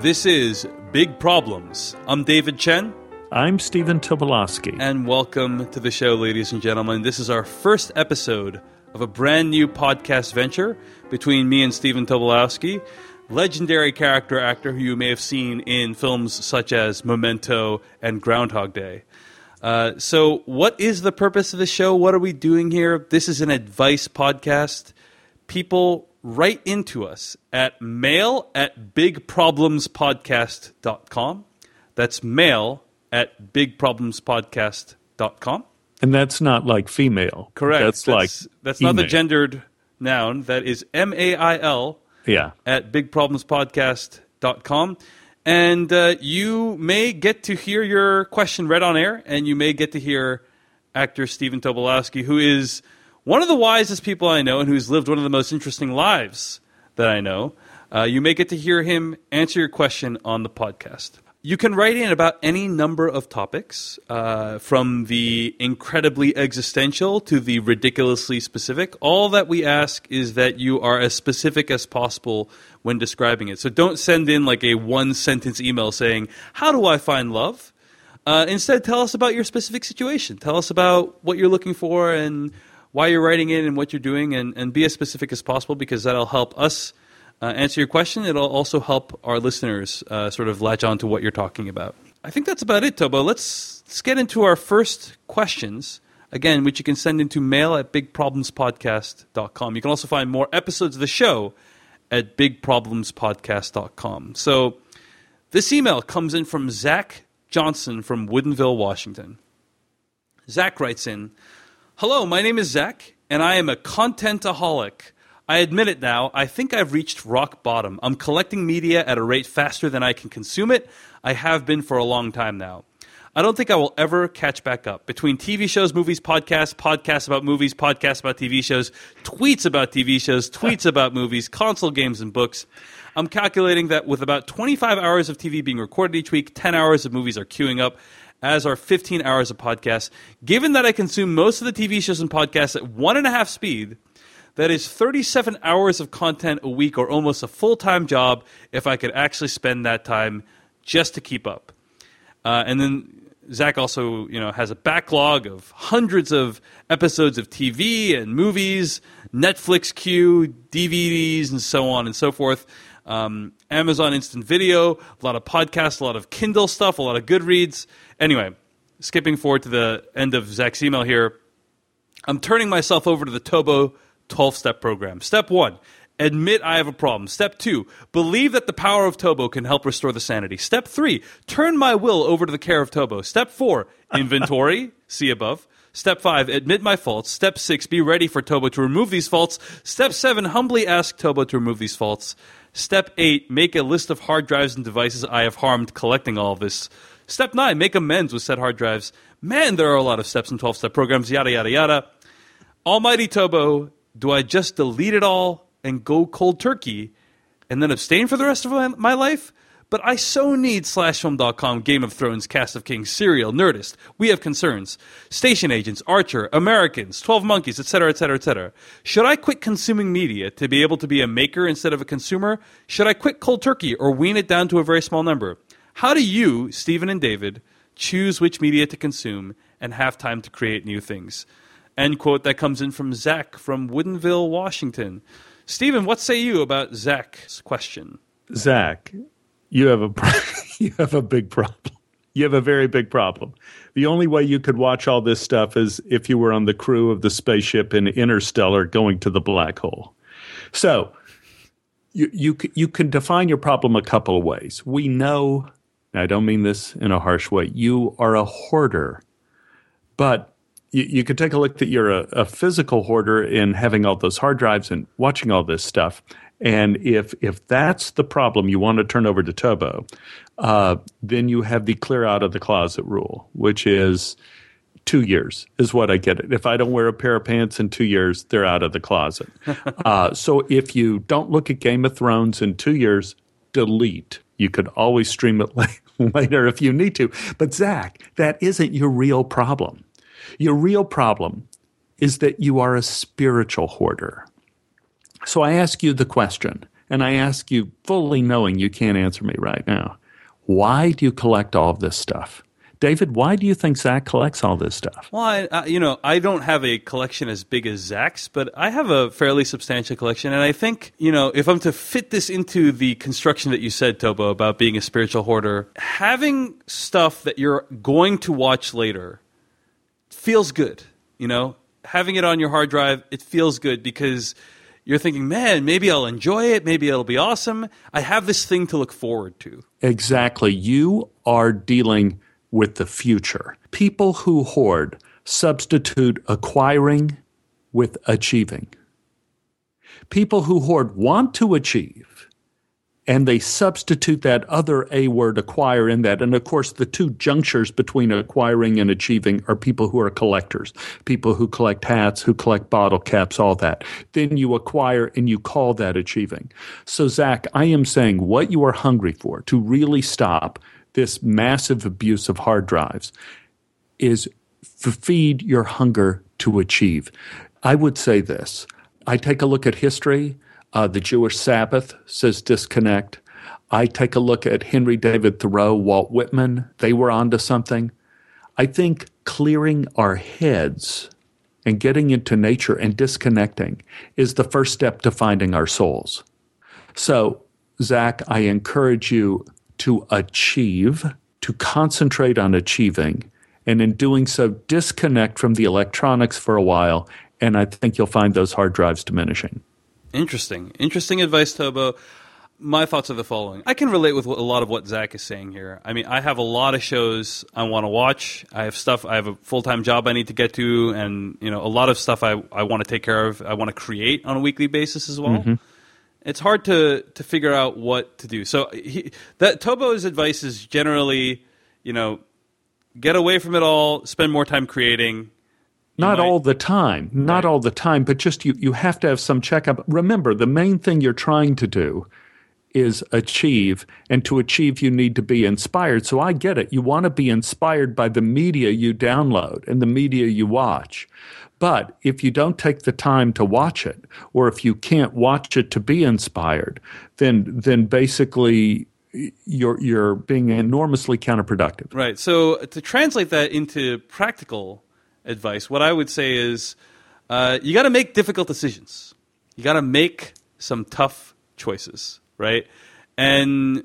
This is Big Problems. I'm David Chen. I'm Stephen Tobolowsky. And welcome to the show, ladies and gentlemen. This is our first episode of a brand new podcast venture between me and Stephen Tobolowsky, legendary character actor who you may have seen in films such as Memento and Groundhog Day. Uh, so, what is the purpose of the show? What are we doing here? This is an advice podcast. People write into us at mail at bigproblemspodcast.com. That's mail at bigproblemspodcast.com. And that's not like female. Correct. That's, that's like that's not the gendered noun. That is M A I L Yeah. at bigproblemspodcast.com. And uh, you may get to hear your question read on air, and you may get to hear actor Stephen Tobolowsky, who is one of the wisest people I know and who's lived one of the most interesting lives that I know. Uh, you may get to hear him answer your question on the podcast. You can write in about any number of topics, uh, from the incredibly existential to the ridiculously specific. All that we ask is that you are as specific as possible when describing it. So don't send in like a one sentence email saying, How do I find love? Uh, instead, tell us about your specific situation. Tell us about what you're looking for and why you're writing it and what you're doing, and, and be as specific as possible because that'll help us uh, answer your question. It'll also help our listeners uh, sort of latch on to what you're talking about. I think that's about it, Tobo. Let's, let's get into our first questions. Again, which you can send into mail at bigproblemspodcast.com. You can also find more episodes of the show at bigproblemspodcast.com. So this email comes in from Zach Johnson from Woodinville, Washington. Zach writes in Hello, my name is Zach, and I am a contentaholic. I admit it now, I think I've reached rock bottom. I'm collecting media at a rate faster than I can consume it. I have been for a long time now. I don't think I will ever catch back up. Between TV shows, movies, podcasts, podcasts about movies, podcasts about TV shows, tweets about TV shows, tweets about movies, console games, and books, I'm calculating that with about 25 hours of TV being recorded each week, 10 hours of movies are queuing up, as are 15 hours of podcasts. Given that I consume most of the TV shows and podcasts at one and a half speed, that is 37 hours of content a week or almost a full time job if I could actually spend that time just to keep up. Uh, and then Zach also, you know, has a backlog of hundreds of episodes of TV and movies, Netflix queue, DVDs, and so on and so forth. Um, Amazon Instant Video, a lot of podcasts, a lot of Kindle stuff, a lot of Goodreads. Anyway, skipping forward to the end of Zach's email here, I'm turning myself over to the Tobo 12 step program. Step one, admit I have a problem. Step two, believe that the power of Tobo can help restore the sanity. Step three, turn my will over to the care of Tobo. Step four, inventory, see above. Step five, admit my faults. Step six, be ready for Tobo to remove these faults. Step seven, humbly ask Tobo to remove these faults. Step eight, make a list of hard drives and devices I have harmed collecting all of this. Step nine, make amends with said hard drives. Man, there are a lot of steps in 12 step programs, yada, yada, yada. Almighty Tobo, do I just delete it all and go cold turkey and then abstain for the rest of my, life? But I so need slashfilm.com, Game of Thrones, Cast of Kings, Serial, Nerdist. We have concerns. Station agents, Archer, Americans, 12 Monkeys, etc., etc., etc. Should I quit consuming media to be able to be a maker instead of a consumer? Should I quit cold turkey or wean it down to a very small number? How do you, Stephen and David, choose which media to consume and have time to create new things? End quote. That comes in from Zach from Woodinville, Washington. Stephen, what say you about Zach's question? Zach, you have a you have a big problem. You have a very big problem. The only way you could watch all this stuff is if you were on the crew of the spaceship in Interstellar going to the black hole. So, you you you can define your problem a couple of ways. We know, I don't mean this in a harsh way. You are a hoarder, but you, you could take a look that you're a, a physical hoarder in having all those hard drives and watching all this stuff. And if if that's the problem you want to turn over to Tobo, uh, then you have the clear out of the closet rule, which is two years is what I get it. If I don't wear a pair of pants in two years, they're out of the closet. uh, so if you don't look at Game of Thrones in two years, delete. You could always stream it later if you need to. But Zach, that isn't your real problem. Your real problem is that you are a spiritual hoarder. So I ask you the question, and I ask you fully knowing you can't answer me right now. Why do you collect all of this stuff? David, why do you think Zach collects all this stuff? Well, I, uh, you know, I don't have a collection as big as Zach's, but I have a fairly substantial collection, and I think, you know, if I'm to fit this into the construction that you said, Tobo, about being a spiritual hoarder, having stuff that you're going to watch later feels good. You know, having it on your hard drive, it feels good because you're thinking, man, maybe I'll enjoy it. Maybe it'll be awesome. I have this thing to look forward to. Exactly. You are dealing with the future. People who hoard substitute acquiring with achieving. People who hoard want to achieve, and they substitute that other A word, acquire, in that. And of course, the two junctures between acquiring and achieving are people who are collectors, people who collect hats, who collect bottle caps, all that. Then you acquire and you call that achieving. So, Zach, I am saying what you are hungry for to really stop this massive abuse of hard drives is feed your hunger to achieve. I would say this I take a look at history. Uh, the Jewish Sabbath says disconnect. I take a look at Henry David Thoreau, Walt Whitman. They were onto something. I think clearing our heads and getting into nature and disconnecting is the first step to finding our souls. So, Zach, I encourage you to achieve, to concentrate on achieving, and in doing so, disconnect from the electronics for a while. And I think you'll find those hard drives diminishing. Interesting. Interesting advice, Tobo. My thoughts are the following. I can relate with a lot of what Zach is saying here. I mean, I have a lot of shows I want to watch. I have stuff, I have a full time job I need to get to, and, you know, a lot of stuff I, I want to take care of, I want to create on a weekly basis as well. Mm-hmm it's hard to to figure out what to do. So he, that Tobo's advice is generally, you know, get away from it all, spend more time creating. Not might, all the time, not right. all the time, but just you you have to have some checkup. Remember, the main thing you're trying to do is achieve and to achieve you need to be inspired so i get it you want to be inspired by the media you download and the media you watch but if you don't take the time to watch it, or if you can't watch it to be inspired, then then basically you're you're being enormously counterproductive. Right. So uh, to translate that into practical advice, what I would say is uh, you got to make difficult decisions. You got to make some tough choices, right? And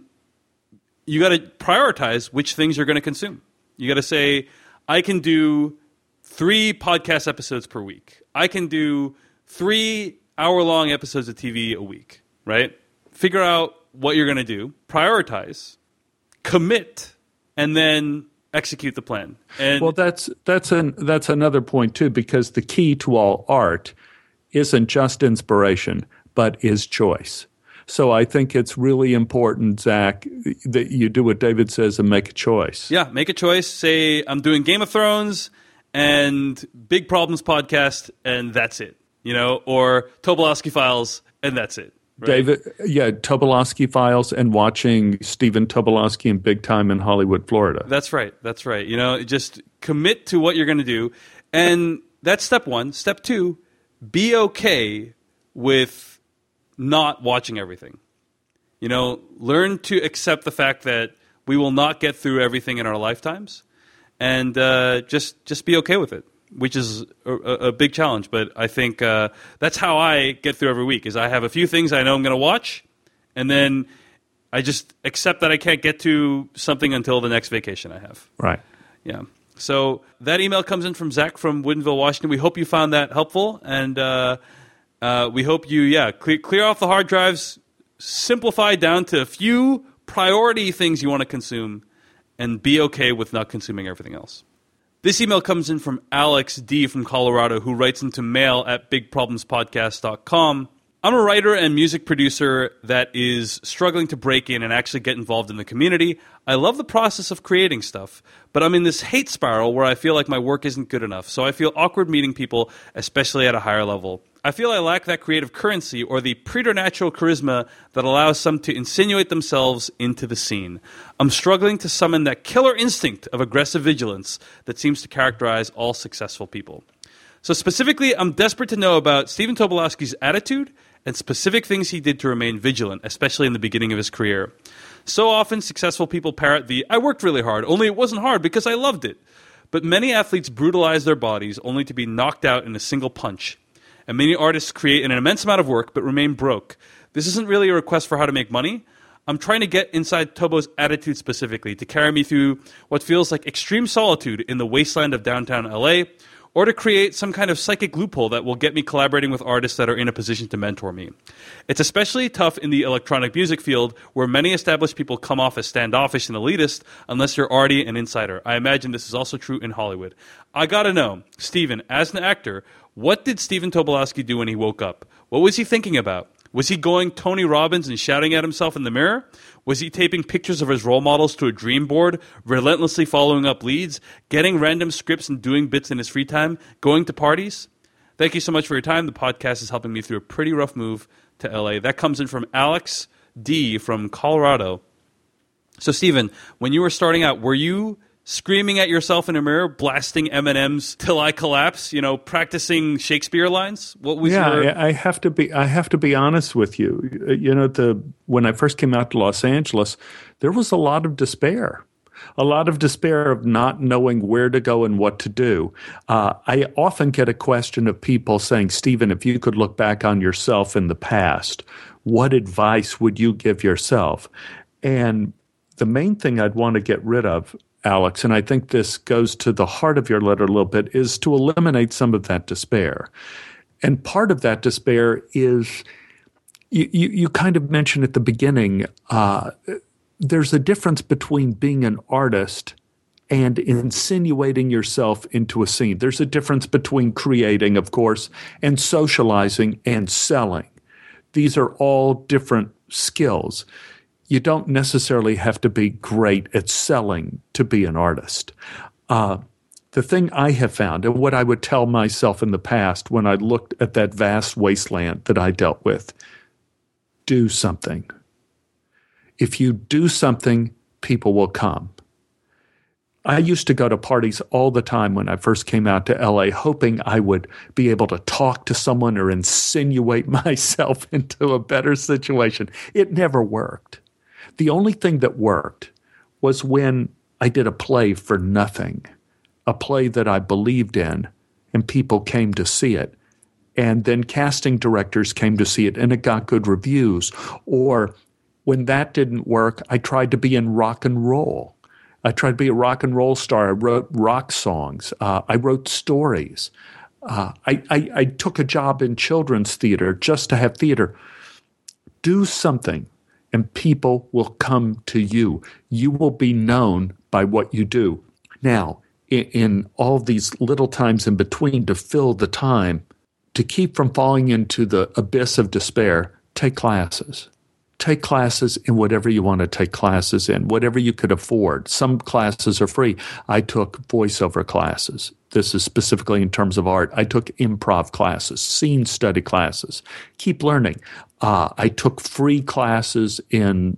you got to prioritize which things you're going to consume. You got to say, I can do three podcast episodes per week. I can do three hour long episodes of TV a week, right? Figure out what you're going to do, prioritize, commit, and then execute the plan. And well, that's that's an that's another point too, because the key to all art isn't just inspiration, but is choice. So I think it's really important, Zach, that you do what David says and make a choice. Yeah, make a choice. Say I'm doing Game of Thrones and Big Problems podcast, and that's it. You know, or Tobolowsky Files, and that's it. Right? David, yeah, Tobolowsky Files, and watching Stephen Tobolowsky in Big Time in Hollywood, Florida. That's right. That's right. You know, just commit to what you're going to do, and that's step one. Step two, be okay with not watching everything. You know, learn to accept the fact that we will not get through everything in our lifetimes and uh, just just be okay with it, which is a, a big challenge. But I think uh, that's how I get through every week. Is I have a few things I know I'm going to watch, and then I just accept that I can't get to something until the next vacation I have. Right. Yeah. So that email comes in from Zach from Woodinville, Washington. We hope you found that helpful, and uh, uh, we hope you, yeah, clear, clear off the hard drives, simplify down to a few priority things you want to consume, and be okay with not consuming everything else. This email comes in from Alex D from Colorado, who writes into mail at bigproblemspodcast.com. I'm a writer and music producer that is struggling to break in and actually get involved in the community. I love the process of creating stuff, but I'm in this hate spiral where I feel like my work isn't good enough. So I feel awkward meeting people, especially at a higher level. I feel I lack that creative currency or the preternatural charisma that allows some to insinuate themselves into the scene. I'm struggling to summon that killer instinct of aggressive vigilance that seems to characterize all successful people. So specifically, I'm desperate to know about Stephen Tobolowsky's attitude and specific things he did to remain vigilant, especially in the beginning of his career. So often, successful people parrot the I worked really hard, only it wasn't hard because I loved it. But many athletes brutalize their bodies only to be knocked out in a single punch. And many artists create an immense amount of work but remain broke. This isn't really a request for how to make money. I'm trying to get inside Tobo's attitude specifically to carry me through what feels like extreme solitude in the wasteland of downtown LA, or to create some kind of psychic loophole that will get me collaborating with artists that are in a position to mentor me. It's especially tough in the electronic music field where many established people come off as standoffish and elitist unless you're already an insider. I imagine this is also true in Hollywood. I gotta know, Stephen, as an actor, what did Stephen Tobolowsky do when he woke up? What was he thinking about? Was he going Tony Robbins and shouting at himself in the mirror? Was he taping pictures of his role models to a dream board, relentlessly following up leads, getting random scripts and doing bits in his free time, going to parties? Thank you so much for your time. The podcast is helping me through a pretty rough move to LA. That comes in from Alex D from Colorado. So, Stephen, when you were starting out, were you screaming at yourself in a mirror, blasting Eminem's till I collapse. You know, practicing Shakespeare lines. What was yeah? Your... I have to be. I have to be honest with you. You know, the when I first came out to Los Angeles, there was a lot of despair. A lot of despair of not knowing where to go and what to do. Uh, I often get a question of people saying, Stephen, if you could look back on yourself in the past, what advice would you give yourself? And the main thing I'd want to get rid of Alex, and I think this goes to the heart of your letter a little bit, is to eliminate some of that despair. And part of that despair is you, you, you kind of mentioned at the beginning uh, there's a difference between being an artist and insinuating yourself into a scene. There's a difference between creating, of course, and socializing and selling. These are all different skills you don't necessarily have to be great at selling to be an artist. Uh, the thing I have found, and what I would tell myself in the past when I looked at that vast wasteland that I dealt with, do something. If you do something, people will come. I used to go to parties all the time when I first came out to LA, hoping I would be able to talk to someone or insinuate myself into a better situation. It never worked. The only thing that worked was when I did a play for nothing, a play that I believed in, and people came to see it. And then casting directors came to see it, and it got good reviews. Or when that didn't work, I tried to be in rock and roll. I tried to be a rock and roll star. I wrote rock songs. Uh, I wrote stories. Uh, I, I, I took a job in children's theater just to have theater. Do something and people will come to you. You will be known by what you do. Now, in, all these little times in between to fill the time, to keep from falling into the abyss of despair, take classes. Take classes in whatever you want to take classes in, whatever you could afford. Some classes are free. I took voiceover classes. This is specifically in terms of art. I took improv classes, scene study classes. Keep learning. Uh, I took free classes in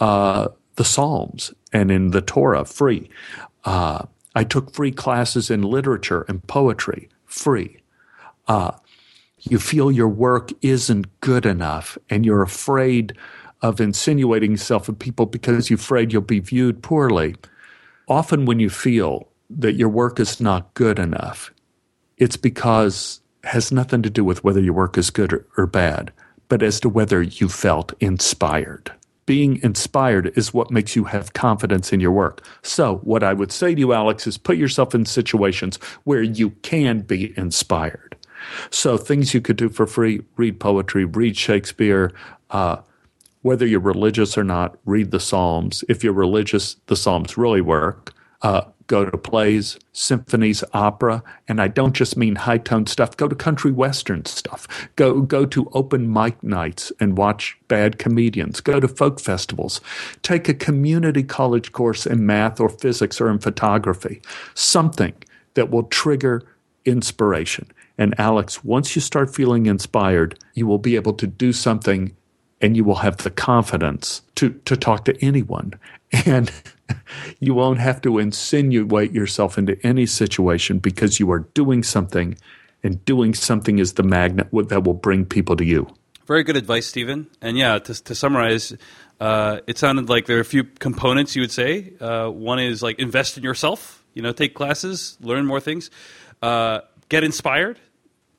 uh, the Psalms and in the Torah, free. Uh, I took free classes in literature and poetry, free. Uh, you feel your work isn't good enough and you're afraid of insinuating yourself with people because you're afraid you'll be viewed poorly. Often, when you feel that your work is not good enough, it's because it has nothing to do with whether your work is good or, or bad, but as to whether you felt inspired. Being inspired is what makes you have confidence in your work. So, what I would say to you, Alex, is put yourself in situations where you can be inspired. So, things you could do for free read poetry, read Shakespeare, uh, whether you're religious or not, read the Psalms. If you're religious, the Psalms really work. Uh, go to plays, symphonies, opera, and I don't just mean high tone stuff. Go to country western stuff. Go go to open mic nights and watch bad comedians. Go to folk festivals. Take a community college course in math or physics or in photography. Something that will trigger inspiration. And Alex, once you start feeling inspired, you will be able to do something and you will have the confidence to, to talk to anyone. And you won't have to insinuate yourself into any situation because you are doing something, and doing something is the magnet that will bring people to you. Very good advice, Stephen. And yeah, to, to summarize, uh, it sounded like there are a few components you would say. Uh, one is like invest in yourself, you know, take classes, learn more things, uh, get inspired,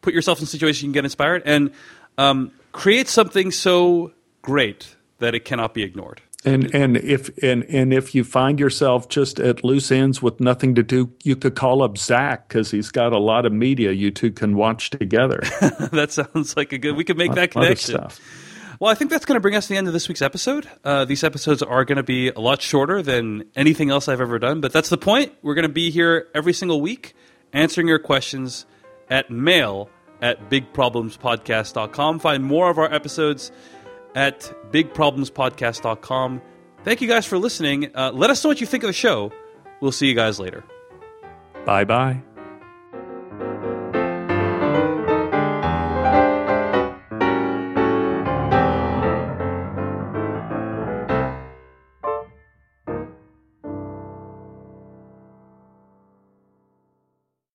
put yourself in a situation you can get inspired, and um, create something so great that it cannot be ignored. And and if and and if you find yourself just at loose ends with nothing to do, you could call up Zach because he's got a lot of media you two can watch together. that sounds like a good. We could make that connection. Well, I think that's going to bring us to the end of this week's episode. Uh, these episodes are going to be a lot shorter than anything else I've ever done, but that's the point. We're going to be here every single week answering your questions at mail at bigproblemspodcast.com. Find more of our episodes at bigproblemspodcast.com. Thank you guys for listening. Uh, let us know what you think of the show. We'll see you guys later. Bye bye.